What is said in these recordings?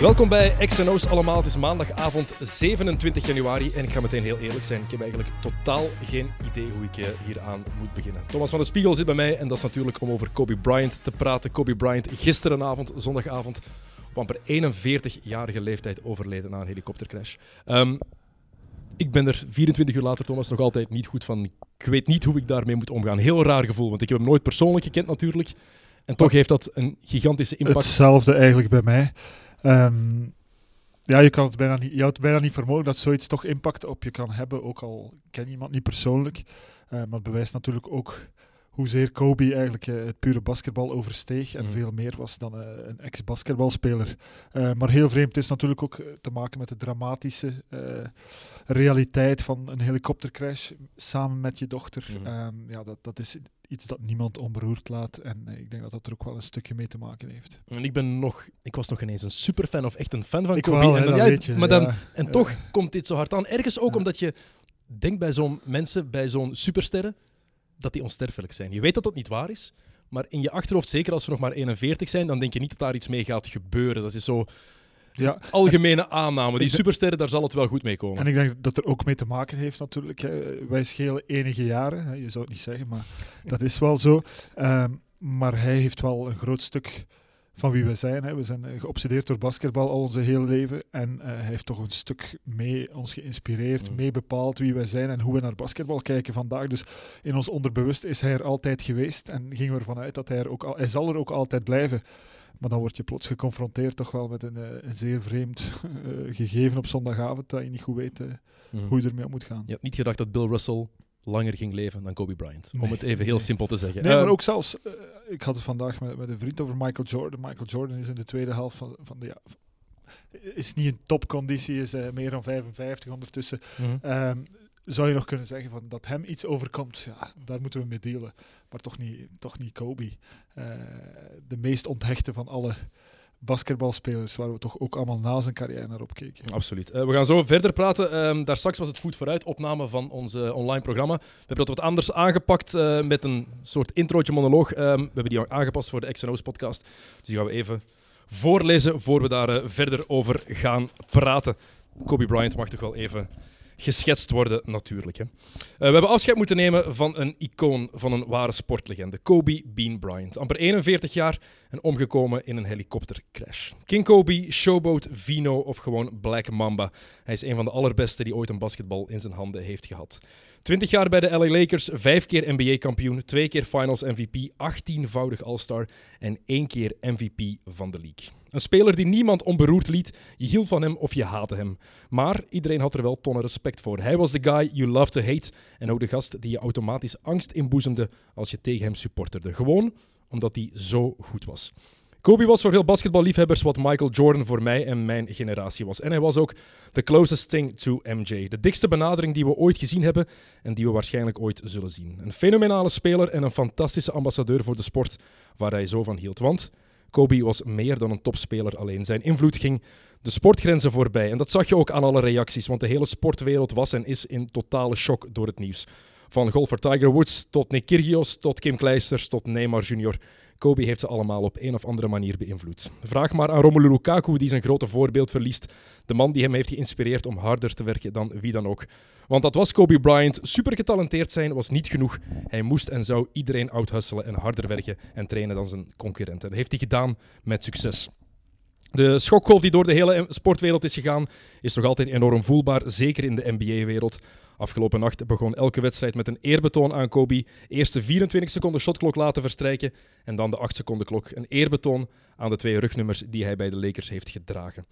Welkom bij XNO's allemaal. Het is maandagavond 27 januari en ik ga meteen heel eerlijk zijn. Ik heb eigenlijk totaal geen idee hoe ik eh, hier aan moet beginnen. Thomas van de Spiegel zit bij mij en dat is natuurlijk om over Kobe Bryant te praten. Kobe Bryant gisterenavond, zondagavond, op amper 41-jarige leeftijd overleden na een helikoptercrash. Ehm, ik ben er 24 uur later, Thomas, nog altijd niet goed van. Ik weet niet hoe ik daarmee moet omgaan. Heel raar gevoel, want ik heb hem nooit persoonlijk gekend natuurlijk. En toch heeft dat een gigantische impact. Hetzelfde eigenlijk bij mij. Ehm, ja, je kan het bijna niet, je houdt bijna niet voor mogelijk dat zoiets toch impact op je kan hebben, ook al ken je iemand niet persoonlijk. Eh, maar het bewijst natuurlijk ook hoezeer Kobe eigenlijk eh, het pure basketbal oversteeg en Mhm. veel meer was dan eh, een ex-basketbalspeler. Eh, maar heel vreemd is natuurlijk ook te maken met de dramatische realiteit van een helikoptercrash samen met je dochter. Mhm. Ehm, ja, dat, dat is iets dat niemand onberoerd laat en ik denk dat dat er ook wel een stukje mee te maken heeft. En ik ben nog, ik was nog ineens een superfan of echt een fan van Ik Kobe. wel, en dan, je, maar dan, ja. en toch komt dit zo hard aan. Ergens ook Ja. omdat je denkt bij zo'n mensen, bij zo'n supersterren, dat die onsterfelijk zijn. Je weet dat dat niet waar is, maar in je achterhoofd, zeker als ze nog maar 41 zijn, dan denk je niet dat daar iets mee gaat gebeuren. Dat is zo Ja, algemene aanname. Die supersterren, daar zal het wel goed mee komen. En ik denk dat er ook mee te maken heeft natuurlijk. Hè. Wij schelen enige jaren, hè. je zou het niet zeggen, maar dat is wel zo. Ehm, maar hij heeft wel een groot stuk van wie we zijn. Hè. We zijn eh, geobsedeerd door basketbal al onze hele leven. En eh, hij heeft toch een stuk mee ons geïnspireerd, Mm. mee bepaald wie wij zijn en hoe we naar basketbal kijken vandaag. Dus in ons onderbewust is hij er altijd geweest en gingen we ervan uit dat hij er ook al, hij zal er ook altijd blijven. Maar dan word je plots geconfronteerd toch wel met een, eh, een zeer vreemd gegeven op zondagavond dat je niet goed weet Mhm. hoe je ermee om moet gaan. Je had niet gedacht dat Bill Russell langer ging leven dan Kobe Bryant. Om het even heel nee. simpel te zeggen. Nee, maar ook zelfs, eh, ik had het vandaag met, met een vriend over Michael Jordan. Michael Jordan is in de tweede helft van, van de ja, is niet in topconditie, is eh, meer dan 55 ondertussen. mhm. Ehm, zou je nog kunnen zeggen van dat hem iets overkomt? Ja, daar moeten we mee dealen. Maar toch niet, toch niet Kobe. Eh, de meest onthechte van alle basketbalspelers, waar we toch ook allemaal na zijn carrière naar opkeken. Absoluut. Eh, we gaan zo verder praten. Ehm, daar straks was het Voet vooruit, opname van ons online programma. We hebben dat wat anders aangepakt eh, met een soort introotje monoloog. Ehm, we hebben die aangepast voor de XNO's podcast. Dus die gaan we even voorlezen voor we daar eh, verder over gaan praten. Kobe Bryant mag toch wel even geschetst worden, natuurlijk. Hè. Eh, we hebben afscheid moeten nemen van een icoon, van een ware sportlegende. Kobe Bean Bryant. Amper 41 jaar en omgekomen in een helikoptercrash. King Kobe, Showboat, Vino of gewoon Black Mamba. Hij is een van de allerbeste die ooit een basketbal in zijn handen heeft gehad. 20 jaar bij de LA Lakers, vijf keer NBA-kampioen, twee keer Finals MVP, 18-voudig All-Star en één keer MVP van de league. Een speler die niemand onberoerd liet. Je hield van hem of je haatte hem. Maar iedereen had er wel tonnen respect voor. Hij was de guy you love to hate en ook de gast die je automatisch angst inboezemde als je tegen hem supporterde. Gewoon omdat hij zo goed was. Kobe was voor veel basketballiefhebbers wat Michael Jordan voor mij en mijn generatie was. En hij was ook the closest thing to MJ. De dikste benadering die we ooit gezien hebben en die we waarschijnlijk ooit zullen zien. Een fenomenale speler en een fantastische ambassadeur voor de sport waar hij zo van hield. Want Kobe was meer dan een topspeler alleen. Zijn invloed ging de sportgrenzen voorbij. En dat zag je ook aan alle reacties, want de hele sportwereld was en is in totale shock door het nieuws. Van golfer Tiger Woods tot Nick Kyrgios, tot Kim Kleisters, tot Neymar Jr. Kobe heeft ze allemaal op een of andere manier beïnvloed. Vraag maar aan Romelu Lukaku, die zijn grote voorbeeld verliest. De man die hem heeft geïnspireerd om harder te werken dan wie dan ook. Want dat was Kobe Bryant. Super getalenteerd zijn was niet genoeg. Hij moest en zou iedereen outhusselen en harder werken en trainen dan zijn concurrenten. Dat heeft hij gedaan met succes. De schokgolf die door de hele sportwereld is gegaan, is nog altijd enorm voelbaar, zeker in de NBA-wereld. Afgelopen nacht begon elke wedstrijd met een eerbetoon aan Kobe. Eerst de 24 seconden shotklok laten verstrijken en dan de 8 seconden klok. Een eerbetoon aan de twee rugnummers die hij bij de Lakers heeft gedragen.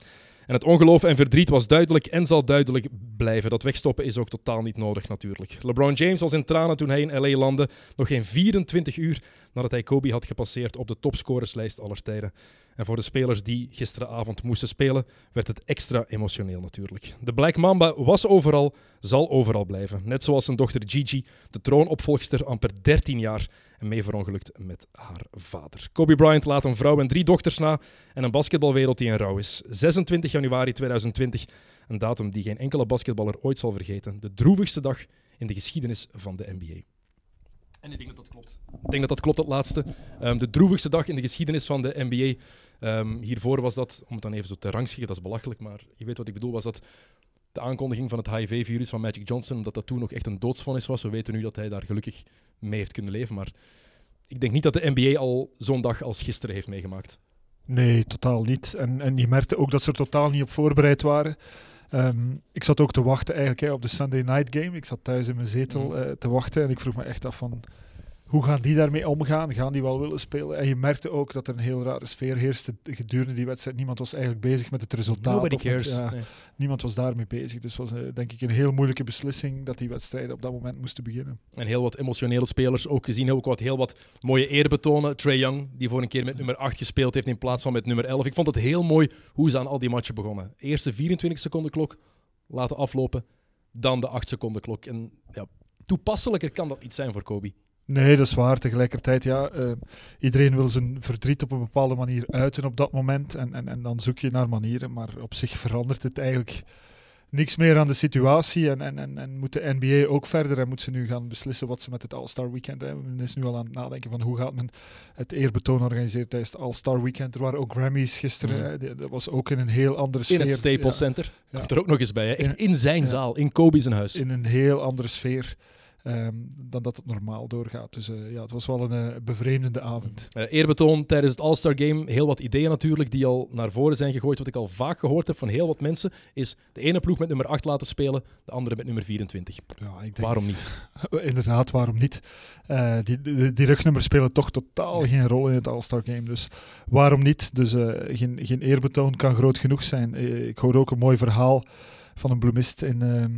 En het ongeloof en verdriet was duidelijk en zal duidelijk blijven. Dat wegstoppen is ook totaal niet nodig natuurlijk. LeBron James was in tranen toen hij in LA landde. Nog geen 24 uur nadat hij Kobe had gepasseerd op de topscorerslijst aller tijden. En voor de spelers die gisteravond moesten spelen, werd het extra emotioneel natuurlijk. De Black Mamba was overal, zal overal blijven. Net zoals zijn dochter Gigi, de troonopvolgster, amper 13 jaar en mee verongelukt met haar vader. Kobe Bryant laat een vrouw en drie dochters na en een basketbalwereld die in rouw is. 26 januari 2020, een datum die geen enkele basketballer ooit zal vergeten. De droevigste dag in de geschiedenis van de NBA. En ik denk dat dat klopt. Ik denk dat dat klopt, dat laatste. Ehm, de droevigste dag in de geschiedenis van de NBA. Ehm, hiervoor was dat, om het dan even zo te rangschikken, dat is belachelijk, maar je weet wat ik bedoel, was dat de aankondiging van het HIV-virus van Magic Johnson, omdat dat toen nog echt een doodsvonnis was. We weten nu dat hij daar gelukkig mee heeft kunnen leven, maar ik denk niet dat de NBA al zo'n dag als gisteren heeft meegemaakt. Nee, totaal niet. En, en je merkte ook dat ze er totaal niet op voorbereid waren. Ehm, ik zat ook te wachten eigenlijk hè, op de Sunday Night Game. Ik zat thuis in mijn zetel Mhm. eh, te wachten en ik vroeg me echt af van hoe gaan die daarmee omgaan? Gaan die wel willen spelen? En je merkte ook dat er een heel rare sfeer heerste gedurende die wedstrijd. Niemand was eigenlijk bezig met het resultaat. Met- cares. ja, Nee. niemand was daarmee bezig. Dus het was eh, denk ik een heel moeilijke beslissing dat die wedstrijden op dat moment moesten beginnen. En heel wat emotionele spelers ook gezien. Ook wat, heel wat mooie eerbetonen. Trey Young, die voor een keer met nummer 8 gespeeld heeft in plaats van met nummer 11. Ik vond het heel mooi hoe ze aan al die matchen begonnen. Eerste 24 seconden klok laten aflopen, dan de 8 seconden klok. En ja, toepasselijker kan dat niet zijn voor Kobe. Nee, dat is waar. Tegelijkertijd, ja, eh, iedereen wil zijn verdriet op een bepaalde manier uiten op dat moment. En, en, en dan zoek je naar manieren. Maar op zich verandert het eigenlijk niks meer aan de situatie. En, en, en, en moet de NBA ook verder en moet ze nu gaan beslissen wat ze met het All-Star Weekend hebben. Men is nu al aan het nadenken van hoe gaat men het eerbetoon organiseren tijdens het All-Star Weekend. Er waren ook Grammys gisteren. Dat was ook in een heel andere sfeer. In het Staples Ja, Center. Ja. Komt er ook nog eens bij. Hè? Echt In- in zijn ja. zaal, in Kobe zijn huis. in een heel andere sfeer. Ehm, dan dat het normaal doorgaat. Dus eh, ja, het was wel een eh, bevreemdende avond. Eh, eerbetoon tijdens het All-Star Game. Heel wat ideeën natuurlijk die al naar voren zijn gegooid. Wat ik al vaak gehoord heb van heel wat mensen is de ene ploeg met nummer 8 laten spelen, de andere met nummer 24. Ja, ik denk Waarom niet? Inderdaad, waarom niet? Die, die, die rugnummers spelen toch totaal geen rol in het All-Star Game. Dus waarom niet? Dus geen, geen eerbetoon kan groot genoeg zijn. Ik hoorde ook een mooi verhaal van een bloemist in, ehm,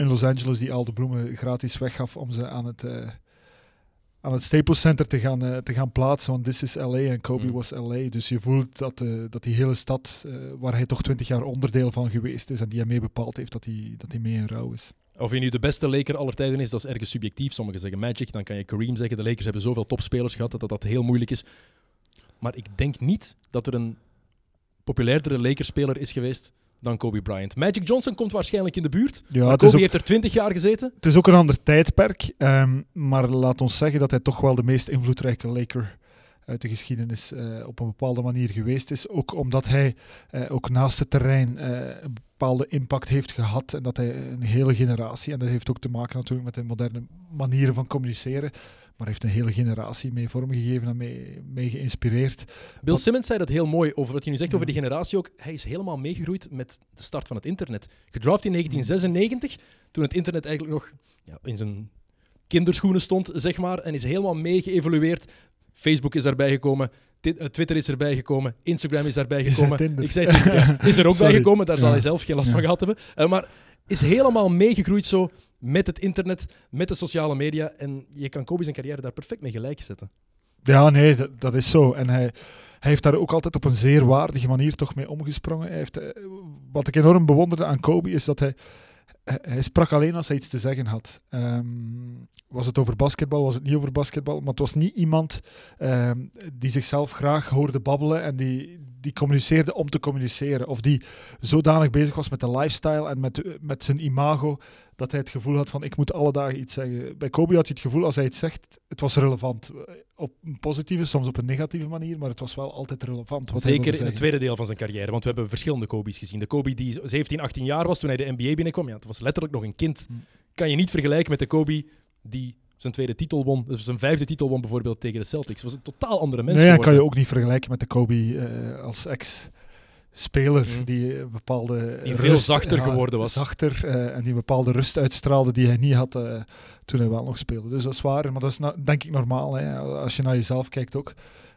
in Los Angeles die al de bloemen gratis weggaf om ze aan het, eh, aan het Staples Center te gaan, eh, te gaan plaatsen. Want this is LA en Kobe Mm. was LA. Dus je voelt dat, eh, dat die hele stad, waar hij toch twintig jaar onderdeel van geweest is en die hij mee bepaald heeft, dat hij, dat hij mee in rouw is. Of hij nu de beste Laker aller tijden is, dat is ergens subjectief. Sommigen zeggen Magic, dan kan je Kareem zeggen. De Lakers hebben zoveel topspelers gehad dat dat heel moeilijk is. Maar ik denk niet dat er een populairdere Lakers-speler is geweest dan Kobe Bryant. Magic Johnson komt waarschijnlijk in de buurt. Ja, Kobe ook- heeft er 20 jaar gezeten. Het is ook een ander tijdperk, ehm, maar laat ons zeggen dat hij toch wel de meest invloedrijke Laker uit de geschiedenis eh, op een bepaalde manier geweest is. Ook omdat hij eh, ook naast het terrein eh, een bepaalde impact heeft gehad en dat hij een hele generatie, en dat heeft ook te maken natuurlijk met de moderne manieren van communiceren, maar heeft een hele generatie mee vormgegeven en mee, mee geïnspireerd. Bill Simmons zei dat heel mooi over wat je nu zegt Ja. over die generatie ook. Hij is helemaal meegegroeid met de start van het internet. Gedraft in 1996, toen het internet eigenlijk nog ja, in zijn kinderschoenen stond, zeg maar. En is helemaal mee geëvolueerd. Facebook is daarbij gekomen. Eh, Twitter is erbij gekomen. Instagram is daarbij gekomen. Ik zei Tinder, ja. Is er ook bij gekomen. Daar zal hij zelf geen last van gehad hebben. Eh, maar is helemaal meegegroeid zo met het internet, met de sociale media. En je kan Kobe zijn carrière daar perfect mee gelijk zetten. Ja, nee, dat, dat is zo. En hij, heeft daar ook altijd op een zeer waardige manier toch mee omgesprongen. Hij heeft, eh, wat ik enorm bewonderde aan Kobe is dat hij, hij, hij sprak alleen als hij iets te zeggen had. Ehm, was het over basketbal, was het niet over basketbal, maar het was niet iemand ehm, die zichzelf graag hoorde babbelen en die, die communiceerde om te communiceren. Of die zodanig bezig was met de lifestyle en met, met zijn imago, dat hij het gevoel had van ik moet alle dagen iets zeggen. Bij Kobe had hij het gevoel als hij iets zegt, het was relevant. Op een positieve, soms op een negatieve manier, maar het was wel altijd relevant. Wat Zeker in het tweede deel van zijn carrière, want we hebben verschillende Kobe's gezien. De Kobe die 17, 18 jaar was toen hij de NBA binnenkwam, ja, het was letterlijk nog een kind. Hm. Kan je niet vergelijken met de Kobe die zijn tweede titel won, dus zijn vijfde titel won bijvoorbeeld tegen de Celtics. Het was een totaal andere mens Nee, en kan geworden. je ook niet vergelijken met de Kobe eh, als ex-speler, Mhm. die een bepaalde Die veel zachter geworden was. Zachter eh, en die een bepaalde rust uitstraalde die hij niet had eh, toen hij wel nog speelde. Dus dat is waar, maar dat is na- denk ik normaal. Hè. Als je naar jezelf kijkt ook.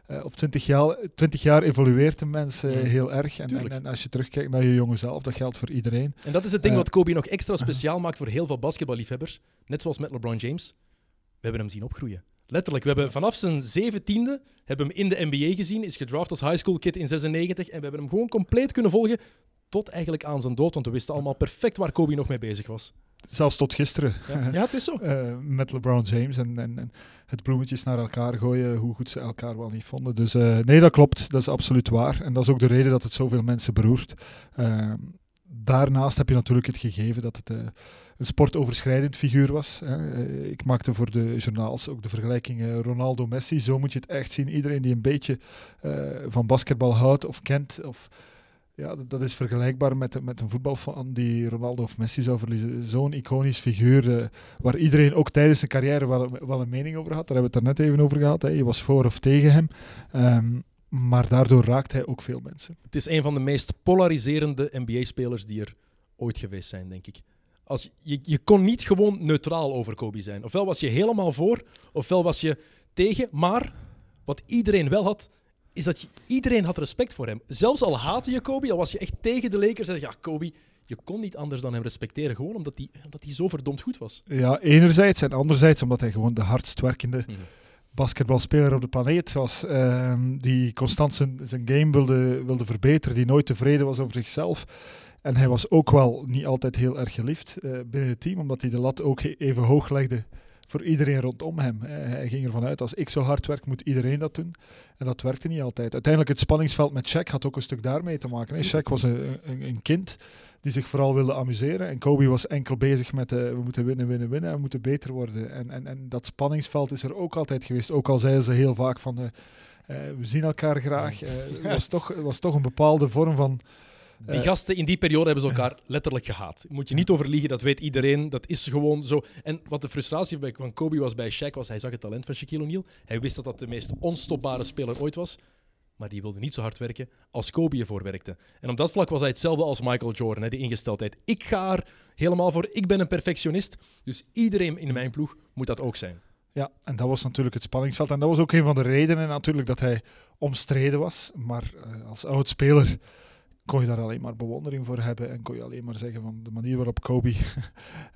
Eh, op 20 jaar, 20 jaar evolueert een mens eh, Mhm. heel erg. En, en, als je terugkijkt naar je jonge zelf, dat geldt voor iedereen. En dat is het ding Eh, wat Kobe nog extra speciaal maakt voor heel veel basketballiefhebbers. Net zoals met LeBron James. We hebben hem zien opgroeien. Letterlijk. We hebben vanaf zijn zeventiende hebben hem in de NBA gezien. Is gedraft als high school kid in 96. En we hebben hem gewoon compleet kunnen volgen. Tot eigenlijk aan zijn dood. Want we wisten allemaal perfect waar Kobe nog mee bezig was. Zelfs tot gisteren. Ja, ja het is zo. Eh, met LeBron James en, en, en het bloemetjes naar elkaar gooien, hoe goed ze elkaar wel niet vonden. Dus eh, nee, dat klopt. Dat is absoluut waar. En dat is ook de reden dat het zoveel mensen beroert. Uh, daarnaast heb je natuurlijk het gegeven dat het uh, een sportoverschrijdend figuur was. Hè. ik maakte voor de journaals ook de vergelijking Ronaldo-Messi. Zo moet je het echt zien. Iedereen die een beetje van basketbal houdt of kent of ja, dat, is vergelijkbaar met, met een voetbalfan die Ronaldo of Messi zou verliezen. Zo'n iconisch figuur waar iedereen ook tijdens zijn carrière wel, wel, een mening over had. Daar hebben we het er net even over gehad. Hè. Je was voor of tegen hem. Um, maar daardoor raakt hij ook veel mensen. Het is een van de meest polariserende NBA-spelers die er ooit geweest zijn, denk ik. Als je, je kon niet gewoon neutraal over Kobe zijn. Ofwel was je helemaal voor, ofwel was je tegen. Maar wat iedereen wel had, is dat je, iedereen had respect voor hem. Zelfs al haatte je Kobe, al was je echt tegen de Lakers, en ja, Kobe, je kon niet anders dan hem respecteren, gewoon omdat hij, omdat hij zo verdomd goed was. Ja, enerzijds en anderzijds omdat hij gewoon de hardst werkende mm basketbalspeler op de planeet was, ehm, die constant zijn, zijn game wilde, wilde verbeteren, die nooit tevreden was over zichzelf. En hij was ook wel niet altijd heel erg geliefd uh, binnen het team, omdat hij de lat ook even hoog legde voor iedereen rondom hem. Hij ging ervan uit, als ik zo hard werk, moet iedereen dat doen. En dat werkte niet altijd. Uiteindelijk het spanningsveld met Shaq had ook een stuk daarmee te maken. Hè. Shaq was een, een, een, kind die zich vooral wilde amuseren. En Kobe was enkel bezig met uh, we moeten winnen, winnen, winnen en we moeten beter worden. En, en, en dat spanningsveld is er ook altijd geweest. Ook al zeiden ze heel vaak van uh, we zien elkaar graag. Het was, toch, was toch een bepaalde vorm van die gasten in die periode hebben ze elkaar letterlijk gehaat. Moet je niet overliegen, dat weet iedereen. Dat is gewoon zo. En wat de frustratie van Kobe was bij Shaq, was hij zag het talent van Shaquille O'Neal. Hij wist dat dat de meest onstopbare speler ooit was. Maar die wilde niet zo hard werken als Kobe ervoor werkte. En op dat vlak was hij hetzelfde als Michael Jordan, hè, die ingesteldheid. Ik ga er helemaal voor. Ik ben een perfectionist. Dus iedereen in mijn ploeg moet dat ook zijn. Ja, en dat was natuurlijk het spanningsveld. En dat was ook een van de redenen natuurlijk dat hij omstreden was. Maar uh, als oud speler kon je daar alleen maar bewondering voor hebben en kon je alleen maar zeggen van de manier waarop Kobe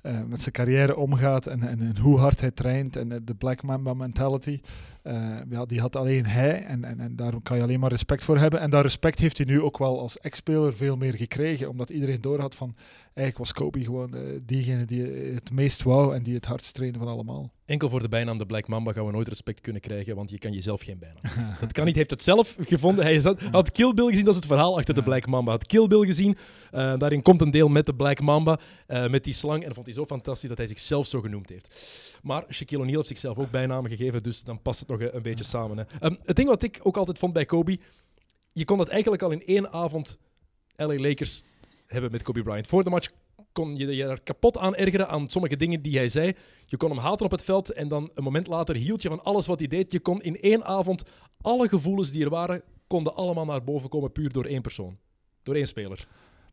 uh, met zijn carrière omgaat en, en, en, hoe hard hij traint en de Black Mamba mentality, uh, ja, die had alleen hij en, en, en daar kan je alleen maar respect voor hebben. En dat respect heeft hij nu ook wel als ex-speler veel meer gekregen, omdat iedereen door had van eigenlijk was Kobe gewoon uh, diegene die het meest wou en die het hardst trainde van allemaal. Enkel voor de bijnaam de Black Mamba gaan we nooit respect kunnen krijgen, want je kan jezelf geen bijnaam. dat kan niet. Heeft het zelf gevonden. Hij had, had Kill Bill gezien, dat is het verhaal achter de Black Mamba. Had Kill Bill gezien, uh, daarin komt een deel met de Black Mamba, uh, met die slang. En vond hij zo fantastisch dat hij zichzelf zo genoemd heeft. Maar Shaquille O'Neal heeft zichzelf ook bijnamen gegeven, dus dan past het nog een, een beetje samen. Hè. Um, het ding wat ik ook altijd vond bij Kobe, je kon dat eigenlijk al in één avond LA Lakers hebben met Kobe Bryant. Voor de match kon je je er kapot aan ergeren aan sommige dingen die hij zei. Je kon hem haten op het veld en dan een moment later hield je van alles wat hij deed. Je kon in één avond alle gevoelens die er waren, konden allemaal naar boven komen puur door één persoon. Door één speler.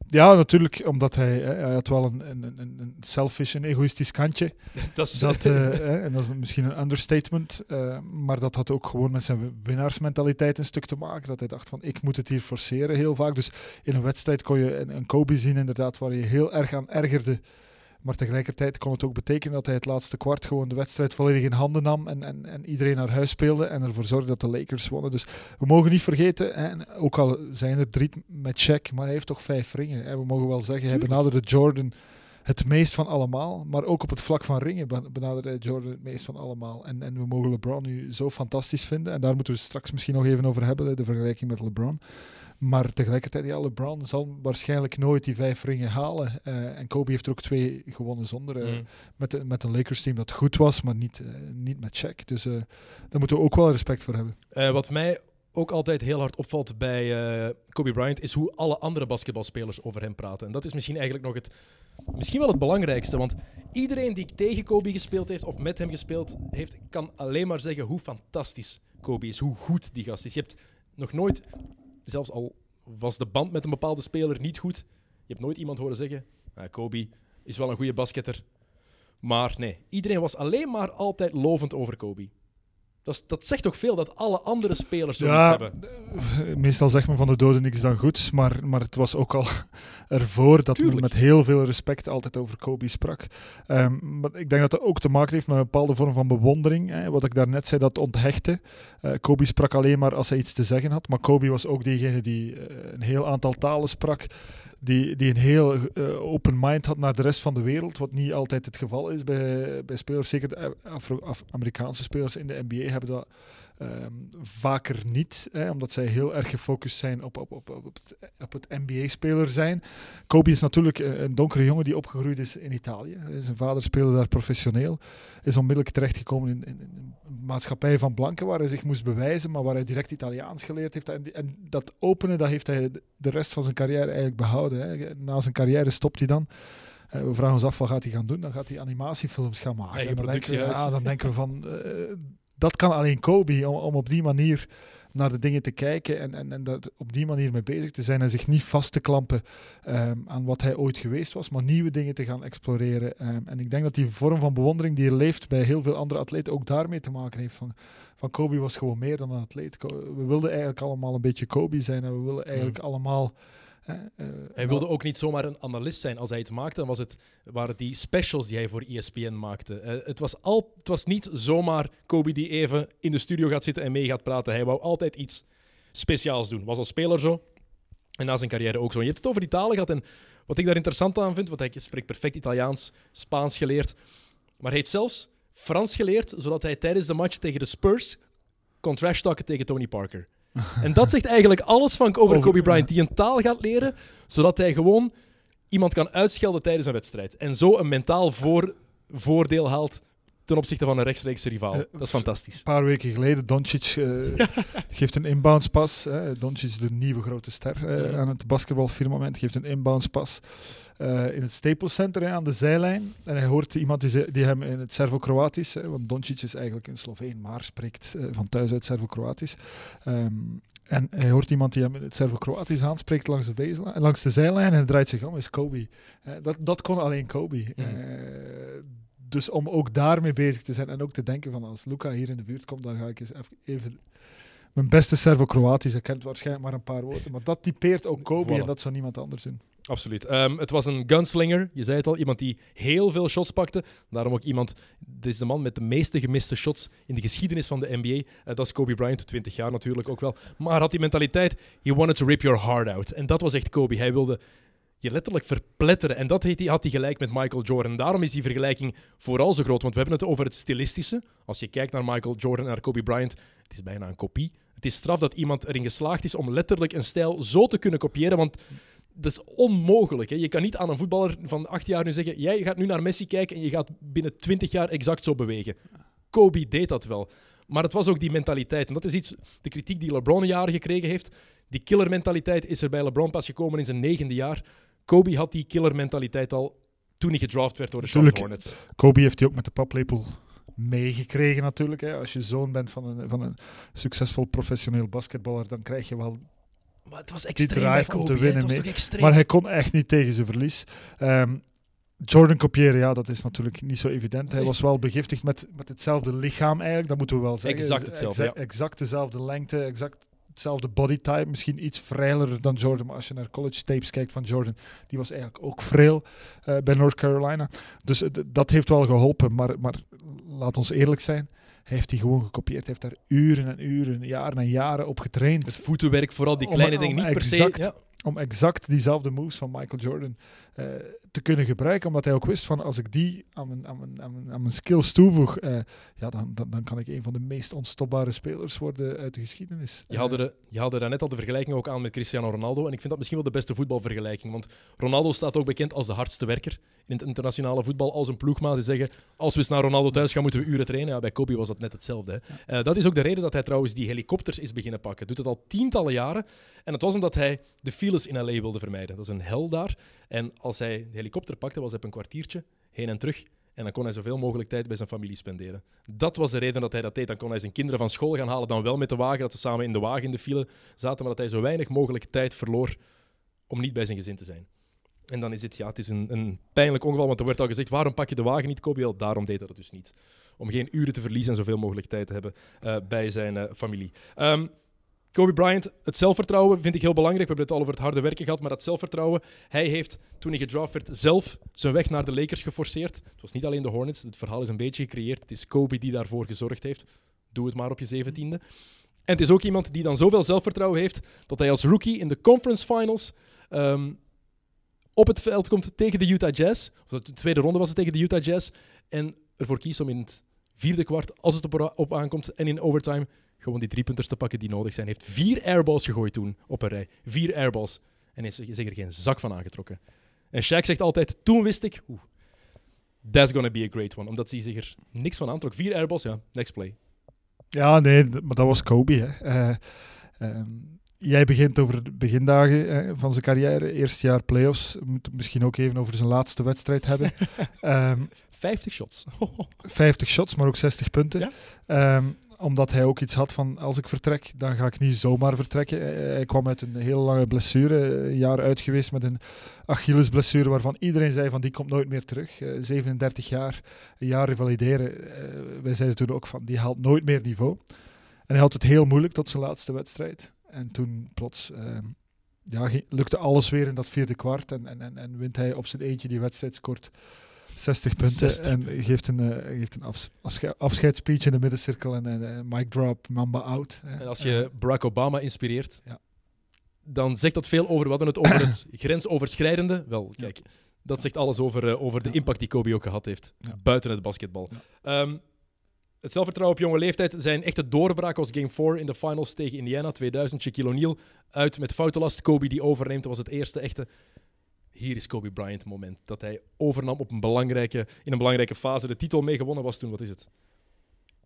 Ja, natuurlijk, omdat hij, hij had wel een, een, een selfish en egoïstisch kantje. dat is, dat, uh, en dat is misschien een understatement, uh, maar dat had ook gewoon met zijn winnaarsmentaliteit een stuk te maken. Dat hij dacht van, ik moet het hier forceren heel vaak. Dus in een wedstrijd kon je een, een Kobe zien inderdaad, waar je heel erg aan ergerde maar tegelijkertijd kon het ook betekenen dat hij het laatste kwart gewoon de wedstrijd volledig in handen nam en, en, en iedereen naar huis speelde en ervoor zorgde dat de Lakers wonnen. Dus we mogen niet vergeten, en ook al zijn er drie met check, maar hij heeft toch vijf ringen. En we mogen wel zeggen, hij benaderde Jordan het meest van allemaal, maar ook op het vlak van ringen benaderde Jordan het meest van allemaal. En, en we mogen LeBron nu zo fantastisch vinden, en daar moeten we straks misschien nog even over hebben, de vergelijking met LeBron. Maar tegelijkertijd, ja, LeBron zal waarschijnlijk nooit die vijf ringen halen. Uh, en Kobe heeft er ook twee gewonnen zonder. Uh, mm. met, met een Lakers team dat goed was, maar niet, uh, niet met Shaq. Dus daar moeten we ook wel respect voor hebben. wat mij ook altijd heel hard opvalt bij Kobe Bryant, is hoe alle andere basketbalspelers over hem praten. En dat is misschien eigenlijk nog het, misschien wel het belangrijkste. Want iedereen die tegen Kobe gespeeld heeft of met hem gespeeld heeft, kan alleen maar zeggen hoe fantastisch Kobe is, hoe goed die gast is. Je hebt nog nooit zelfs al was de band met een bepaalde speler niet goed, je hebt nooit iemand horen zeggen: ah, Kobe is wel een goede basketter. Maar nee, iedereen was alleen maar altijd lovend over Kobe. Dat, dat zegt toch veel dat alle andere spelers zoiets Ja, hebben. meestal zegt men van de doden niks dan goeds, maar, maar het was ook al ervoor dat men Tuurlijk. met heel veel respect altijd over Kobe sprak. Ehm, maar ik denk dat dat ook te maken heeft met een bepaalde vorm van bewondering. Hè. Wat ik daarnet zei, dat onthechten. Eh, Kobe sprak alleen maar als hij iets te zeggen had, maar Kobe was ook diegene die eh, een heel aantal talen sprak. Die, die een heel eh, open mind had naar de rest van de wereld, wat niet altijd het geval is bij, bij spelers. Zeker de Amerikaanse spelers in de NBA hebben dat Ehm, vaker niet, hè, omdat zij heel erg gefocust zijn op, op, op, op het, op het NBA-speler zijn. Kobe is natuurlijk een, donkere jongen die opgegroeid is in Italië. Zijn vader speelde daar professioneel. Is onmiddellijk terechtgekomen in, in, in een maatschappij van blanken waar hij zich moest bewijzen, maar waar hij direct Italiaans geleerd heeft. En, en dat openen, dat heeft hij de- rest van zijn carrière eigenlijk behouden. Hè. Na zijn carrière stopt hij dan. Eh, we vragen ons af wat gaat hij gaan doen. Dan gaat hij animatiefilms gaan maken. En dan denken we, dan denken we van, eh, dat kan alleen Kobe, om, om op die manier naar de dingen te kijken en, en, en daar op die manier mee bezig te zijn en zich niet vast te klampen ehm, aan wat hij ooit geweest was, maar nieuwe dingen te gaan exploreren. Ehm, en ik denk dat die vorm van bewondering die er leeft bij heel veel andere atleten ook daarmee te maken heeft. Van, van Kobe was gewoon meer dan een atleet. We wilden eigenlijk allemaal een beetje Kobe zijn en we willen eigenlijk allemaal... eh, Hij wilde ook niet zomaar een analist zijn. Als hij het maakte, dan was het, waren het die specials die hij voor ESPN maakte. Eh, het, was al, het was niet zomaar Kobe die even in de studio gaat zitten en mee gaat praten. Hij wou altijd iets speciaals doen. Was als speler zo. En na zijn carrière ook zo. En je hebt het over die talen gehad. En wat ik daar interessant aan vind, want hij spreekt perfect Italiaans, Spaans geleerd. Maar hij heeft zelfs Frans geleerd, zodat hij tijdens de match tegen de Spurs kon trash talken tegen Tony Parker. En dat zegt eigenlijk alles van over Kobe Bryant, die een taal gaat leren, zodat hij gewoon iemand kan uitschelden tijdens een wedstrijd. En zo een mentaal voor, voordeel haalt ten opzichte van een rechtstreekse rivaal. Eh, dat is fantastisch. Een paar weken geleden, Doncic eh, geeft een inboundspas. Hè. Doncic, de nieuwe grote ster eh, aan het basketbalfirmament, geeft een inboundspas eh, in het Staples Center hè, aan de zijlijn. En hij hoort iemand die, die hem in het Servo-Kroatisch, want Doncic is eigenlijk een Sloveen, maar spreekt van thuis uit Servo-Kroatisch. Ehm, en hij hoort iemand die hem in het Servo-Kroatisch aanspreekt langs de, baseline, langs de zijlijn en hij draait zich om, is Kobe. Dat, dat kon alleen Kobe. Dus om ook daarmee bezig te zijn en ook te denken van als Luca hier in de buurt komt, dan ga ik eens even, mijn beste Servo-Kroatisch, hij kent waarschijnlijk maar een paar woorden, maar dat typeert ook Kobe Voilà. en dat zou niemand anders doen. Absoluut. Ehm, het was een gunslinger, je zei het al. Iemand die heel veel shots pakte. Daarom ook iemand, dit is de man met de meeste gemiste shots in de geschiedenis van de NBA. Eh, dat is Kobe Bryant, 20 jaar natuurlijk ook wel. Maar had die mentaliteit, he wanted to rip your heart out. En dat was echt Kobe. Hij wilde je letterlijk verpletteren. En dat had hij gelijk met Michael Jordan. Daarom is die vergelijking vooral zo groot. Want we hebben het over het stilistische. Als je kijkt naar Michael Jordan en naar Kobe Bryant, het is bijna een kopie. Het is straf dat iemand erin geslaagd is om letterlijk een stijl zo te kunnen kopiëren. Want dat is onmogelijk. Hè. Je kan niet aan een voetballer van acht jaar nu zeggen: jij gaat nu naar Messi kijken en je gaat binnen twintig jaar exact zo bewegen. Kobe deed dat wel. Maar het was ook die mentaliteit. En dat is iets, de kritiek die LeBron jaar gekregen heeft. Die killermentaliteit is er bij LeBron pas gekomen in zijn negende jaar. Kobe had die killermentaliteit al toen hij gedraft werd door de Charlotte. Hornets. Kobe heeft hij ook met de paplepel meegekregen natuurlijk. Hè. Als je zoon bent van een, van een succesvol professioneel basketballer, dan krijg je wel Maar het was Die extreem drive om Kobe. te hè. winnen Het was mee. toch extreem. Maar hij kon echt niet tegen zijn verlies. Ehm, Jordan kopiëren, ja, dat is natuurlijk niet zo evident. Hij was wel begiftigd met, met hetzelfde lichaam eigenlijk, dat moeten we wel zeggen. Exact hetzelfde, Exact, exact dezelfde lengte, exact hetzelfde bodytype. Misschien iets vrijler dan Jordan, maar als je naar college tapes kijkt van Jordan, die was eigenlijk ook frail eh, bij North Carolina. Dus eh, dat heeft wel geholpen, maar, maar laat ons eerlijk zijn. Hij heeft die gewoon gekopieerd. Hij heeft daar uren en uren, jaren en jaren op getraind Het voetenwerk, vooral die kleine om dingen, niet per se. exact Ja. om exact diezelfde moves van Michael Jordan eh, te kunnen gebruiken. Omdat hij ook wist van als ik die aan mijn, aan mijn, aan mijn, aan mijn skills toevoeg, eh, ja, dan, dan, dan kan ik een van de meest onstopbare spelers worden uit de geschiedenis. Je haalde, de, je haalde daar net al de vergelijking ook aan met Cristiano Ronaldo. En ik vind dat misschien wel de beste voetbalvergelijking. Want Ronaldo staat ook bekend als de hardste werker in het internationale voetbal. Als een ploegmaat die zeggen, als we eens naar Ronaldo thuis gaan, moeten we uren trainen. Ja, bij Kobe was dat net hetzelfde. Hè. Eh, dat is ook de reden dat hij trouwens die helikopters is beginnen pakken. Doet het al tientallen jaren. En het was omdat hij de files in L.A. wilde vermijden. Dat is een hel daar. En als hij de helikopter pakte, was hij op een kwartiertje heen en terug. En dan kon hij zoveel mogelijk tijd bij zijn familie spenderen. Dat was de reden dat hij dat deed. Dan kon hij zijn kinderen van school gaan halen, dan wel met de wagen, dat ze samen in de wagen in de file zaten, maar dat hij zo weinig mogelijk tijd verloor om niet bij zijn gezin te zijn. En dan is het, ja, het is een, een pijnlijk ongeval, want er werd al gezegd, waarom pak je de wagen niet, Kobe? Wel, daarom deed hij dat dus niet. om geen uren te verliezen en zoveel mogelijk tijd te hebben eh, bij zijn eh, familie. Ehm, Kobe Bryant, het zelfvertrouwen vind ik heel belangrijk. We hebben het al over het harde werken gehad, maar dat zelfvertrouwen. Hij heeft, toen hij gedraft werd, zelf zijn weg naar de Lakers geforceerd. Het was niet alleen de Hornets, het verhaal is een beetje gecreëerd. Het is Kobe die daarvoor gezorgd heeft. Doe het maar op je zeventiende. En het is ook iemand die dan zoveel zelfvertrouwen heeft dat hij als rookie in de conference finals ehm, op het veld komt tegen de Utah Jazz. Of de tweede ronde was het tegen de Utah Jazz. En ervoor kiest om in het vierde kwart, als het op, op aankomt en in overtime, gewoon die drie punters te pakken die nodig zijn. Hij heeft vier airballs gegooid toen op een rij. Vier airballs. En heeft zich er geen zak van aangetrokken. En Shaq zegt altijd, toen wist ik, oeh, that's gonna be a great one. Omdat hij zich er niks van aantrok. Vier airballs, ja, next play. Ja, nee, maar dat was Kobe. Hè. Eh, ehm, jij begint over de begindagen eh, van zijn carrière, eerste jaar playoffs. We moeten het misschien ook even over zijn laatste wedstrijd hebben. Ehm 50 shots. 50 shots, maar ook 60 punten. Ja. Ehm, omdat hij ook iets had van, als ik vertrek, dan ga ik niet zomaar vertrekken. Eh, Hij kwam uit een heel lange blessure, jaar uit geweest met een Achillesblessure waarvan iedereen zei van, die komt nooit meer terug. Eh, 37 jaar, een jaar revalideren. Eh, wij zeiden toen ook van, die haalt nooit meer niveau. En hij had het heel moeilijk tot zijn laatste wedstrijd. En toen plots ehm, ja, lukte alles weer in dat vierde kwart. En, en, en, en wint hij op zijn eentje die wedstrijd, scoort 60 punten. 60 en geeft een, eh, geeft een afs- afscheidsspeech in de middencirkel. En een uh, mic drop, Mamba out. hè. En als je Barack Obama inspireert, Ja. dan zegt dat veel over. We hadden het over het grensoverschrijdende. Wel, kijk, dat zegt alles over, eh, over de Ja. impact die Kobe ook gehad heeft. Ja. Buiten het basketbal. Ja. Ehm, het zelfvertrouwen op jonge leeftijd. Zijn echte doorbraak was Game 4 in de finals tegen Indiana 2000. Shaquille O'Neal uit met foutenlast. Kobe die overneemt. Dat was het eerste echte. Hier is Kobe Bryant moment. Dat hij overnam op een belangrijke, in een belangrijke fase. De titel mee gewonnen was toen, wat is het?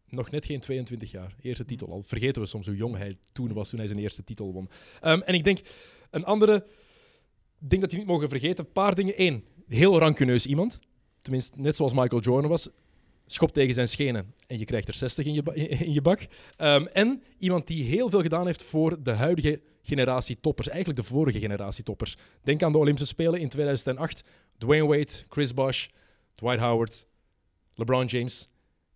Nog net geen 22 jaar. Eerste titel al. Vergeten we soms hoe jong hij toen was toen hij zijn eerste titel won. Ehm, en ik denk, een andere ding dat je niet mogen vergeten. Een paar dingen. Eén, heel rancuneus iemand. Tenminste, net zoals Michael Jordan was. Schop tegen zijn schenen en je krijgt er 60 in je, in je bak. Ehm, en iemand die heel veel gedaan heeft voor de huidige generatie toppers. Eigenlijk de vorige generatie toppers. Denk aan de Olympische Spelen in 2008. Dwayne Wade, Chris Bosh, Dwight Howard, LeBron James,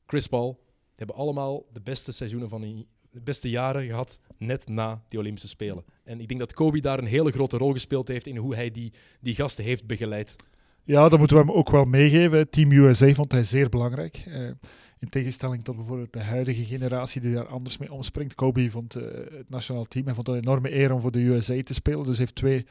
Chris Paul. Hebben allemaal de beste seizoenen van de beste jaren gehad net na die Olympische Spelen. En ik denk dat Kobe daar een hele grote rol gespeeld heeft in hoe hij die, die gasten heeft begeleid. Ja, dat moeten we hem ook wel meegeven. Team USA vond hij zeer belangrijk. Eh, in tegenstelling tot bijvoorbeeld de huidige generatie die daar anders mee omspringt. Kobe vond eh, het nationaal team, hij vond een enorme eer om voor de USA te spelen. Dus heeft twee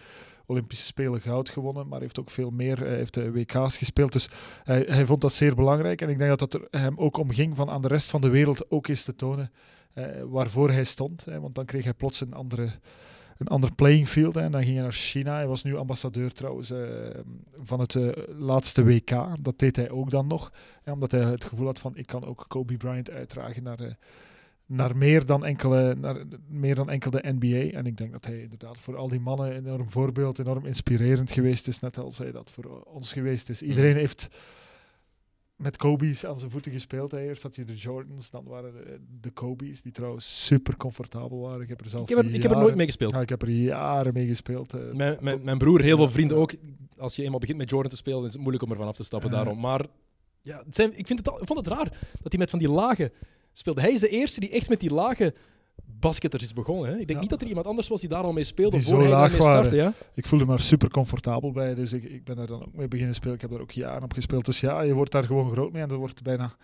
Olympische Spelen goud gewonnen, maar heeft ook veel meer, hij heeft de WK's gespeeld. Dus hij, hij vond dat zeer belangrijk. En ik denk dat dat er hem ook om ging van aan de rest van de wereld ook eens te tonen eh, waarvoor hij stond. Want dan kreeg hij plots een andere een ander playing field. Hè. En dan ging hij naar China. Hij was nu ambassadeur trouwens eh, van het eh, laatste WK. Dat deed hij ook dan nog. Hè, omdat hij het gevoel had van ik kan ook Kobe Bryant uitdragen naar, eh, naar, meer, dan enkele, naar meer dan enkel de NBA. En ik denk dat hij inderdaad voor al die mannen een enorm voorbeeld, enorm inspirerend geweest is. Net als hij dat voor ons geweest is. Iedereen heeft met Kobe's aan zijn voeten gespeeld. Hè. Eerst had je de Jordans, dan waren de, de Kobe's, die trouwens super comfortabel waren. Ik heb er zelf Ik heb er, ik heb er nooit mee gespeeld. ja, ik heb er jaren mee gespeeld. eh. Mijn, mijn, mijn broer, heel veel vrienden ook. Als je eenmaal begint met Jordan te spelen, is het moeilijk om ervan af te stappen daarom. Maar ja, het zijn, ik, vind het ik vond het raar dat hij met van die lage speelde. Hij is de eerste die echt met die lage basketters is begonnen. Hè? Ik denk Ja. niet dat er iemand anders was die daar al mee speelde Die voor hij laag startte. Ja? Ik voelde me daar super comfortabel bij, dus ik, ik ben daar dan ook mee beginnen spelen. Ik heb daar ook jaren op gespeeld. Dus ja, je wordt daar gewoon groot mee en dat wordt bijna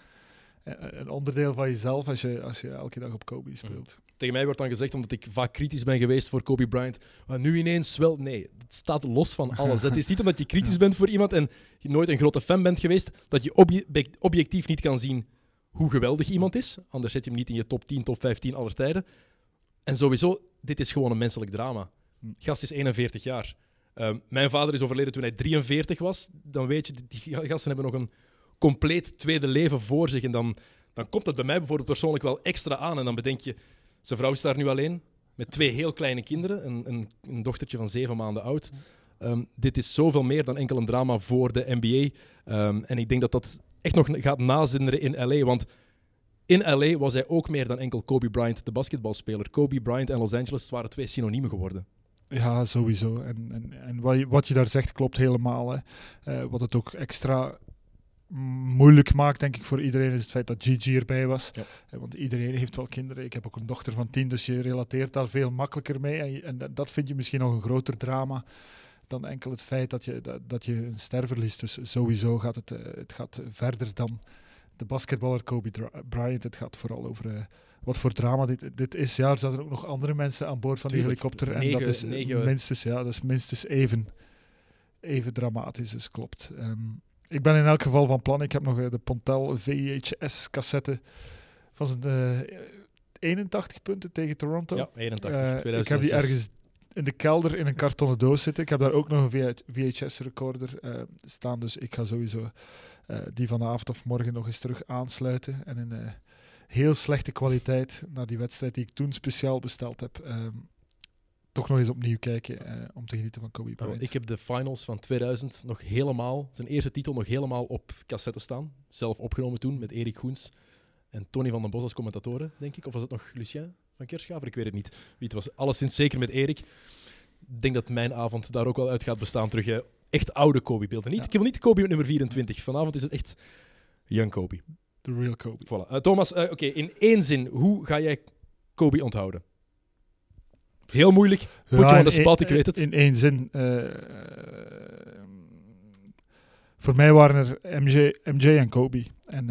eh, een onderdeel van jezelf als je, als je elke dag op Kobe speelt. Tegen mij wordt dan gezegd, omdat ik vaak kritisch ben geweest voor Kobe Bryant, "Ah, nu ineens wel. Nee, het staat los van alles. het is niet omdat je kritisch bent voor iemand en je nooit een grote fan bent geweest, dat je obje- objectief niet kan zien hoe geweldig iemand is. Anders zet je hem niet in je top 10, top 15 aller tijden. En sowieso, dit is gewoon een menselijk drama. Hm. Gast is 41 jaar. Ehm, mijn vader is overleden toen hij 43 was. Dan weet je, die gasten hebben nog een compleet tweede leven voor zich. En dan, dan komt dat bij mij bijvoorbeeld persoonlijk wel extra aan. En dan bedenk je, zijn vrouw is daar nu alleen met twee heel kleine kinderen. Een, een, een dochtertje van zeven maanden oud. Ehm, dit is zoveel meer dan enkel een drama voor de NBA. Ehm, en ik denk dat dat echt nog gaat nazinderen in LA. Want in LA was hij ook meer dan enkel Kobe Bryant, de basketbalspeler. Kobe Bryant en Los Angeles waren twee synoniemen geworden. Ja, sowieso. En, en, en wat, je, wat je daar zegt klopt helemaal. Hè. Eh, wat het ook extra moeilijk maakt, denk ik, voor iedereen is het feit dat Gigi erbij was. Ja. Eh, Want iedereen heeft wel kinderen. Ik heb ook een dochter van tien, dus je relateert daar veel makkelijker mee. En, en dat vind je misschien nog een groter drama dan enkel het feit dat je, dat, dat je een ster verliest. Dus sowieso gaat het, eh, het gaat verder dan de basketballer Kobe Bryant. Het gaat vooral over eh, wat voor drama dit, dit is. Ja, er zaten ook nog andere mensen aan boord van Tuurlijk. die helikopter. En Negen- dat is, eh, negen- minstens, ja, dat is minstens even, even dramatisch, dus klopt. Ehm, ik ben in elk geval van plan. Ik heb nog de Pontel VHS-cassette van zijn eh, 81 punten tegen Toronto. Ja, 81, Eh, ik 2006. heb die ergens in de kelder in een kartonnen doos zitten. Ik heb daar ook nog een VHS-recorder eh, staan. Dus ik ga sowieso eh, die vanavond of morgen nog eens terug aansluiten. En in eh, heel slechte kwaliteit naar die wedstrijd die ik toen speciaal besteld heb. ehm, toch nog eens opnieuw kijken om te genieten van Kobe Ja, Bryant. ik heb de finals van 2000 nog helemaal, zijn eerste titel nog helemaal op cassette staan. Zelf opgenomen toen met Erik Goens en Tony van den Bos als commentatoren, denk ik. Of was het nog Lucien van Kerschaver? Ik weet het niet. Wie het was. Alleszins zeker met Erik. Ik denk dat mijn avond daar ook wel uit gaat bestaan terug. hè. Echt oude Kobe-beelden. Niet, Ja. Ik wil niet de Kobe met nummer 24. Vanavond is het echt young Kobe. The real Kobe. Voilà. Eh, Thomas, eh, oké, in één zin, hoe ga jij Kobe onthouden? Heel moeilijk. Put the spot, één- ik weet het. In één zin. eh, voor mij waren er MJ, MJ en Kobe. En,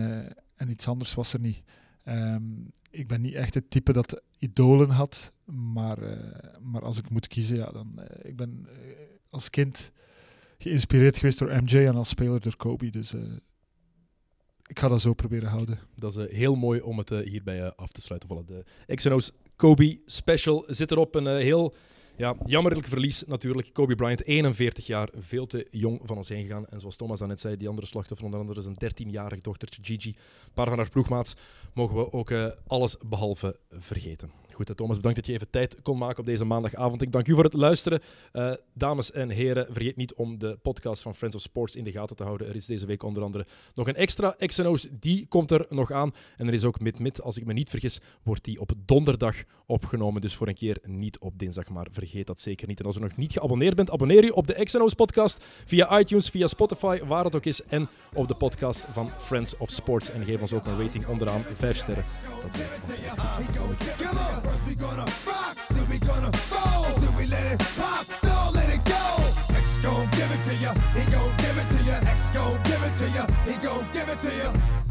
en iets anders was er niet. Ehm, ik ben niet echt het type dat idolen had. Maar, eh, maar als ik moet kiezen, ja, dan... eh, ik ben eh, als kind geïnspireerd geweest door MJ en als speler door Kobe. Dus ik ga dat zo proberen houden. Dat is heel mooi om het hierbij af te sluiten. Voilà, de XNO's Kobe Special zit erop. Een heel ja, jammerlijk verlies natuurlijk. Kobe Bryant, 41 jaar, veel te jong van ons heen gegaan. En zoals Thomas net zei, die andere slachtoffer, onder andere zijn 13-jarig dochtertje Gigi. Paar van haar ploegmaats mogen we ook eh, alles behalve vergeten. Goed, Thomas, bedankt dat je even tijd kon maken op deze maandagavond. Ik dank u voor het luisteren. Eh, dames en heren, vergeet niet om de podcast van Friends of Sports in de gaten te houden. Er is deze week onder andere nog een extra XNO's, die komt er nog aan. En er is ook Mid-Mid, als ik me niet vergis, wordt die op donderdag opgenomen. Dus voor een keer niet op dinsdag, maar vergeet dat zeker niet. En als je nog niet geabonneerd bent, abonneer je op de XNO's podcast via iTunes, via Spotify, waar het ook is. En op de podcast van Friends of Sports. En geef ons ook een rating onderaan, 5 sterren. Dat first we gonna rock, then we gonna roll, then we let it pop, don't let it go. X gon' give it to ya, he gon' give it to ya. X gon' give it to ya, he gon' give it to ya.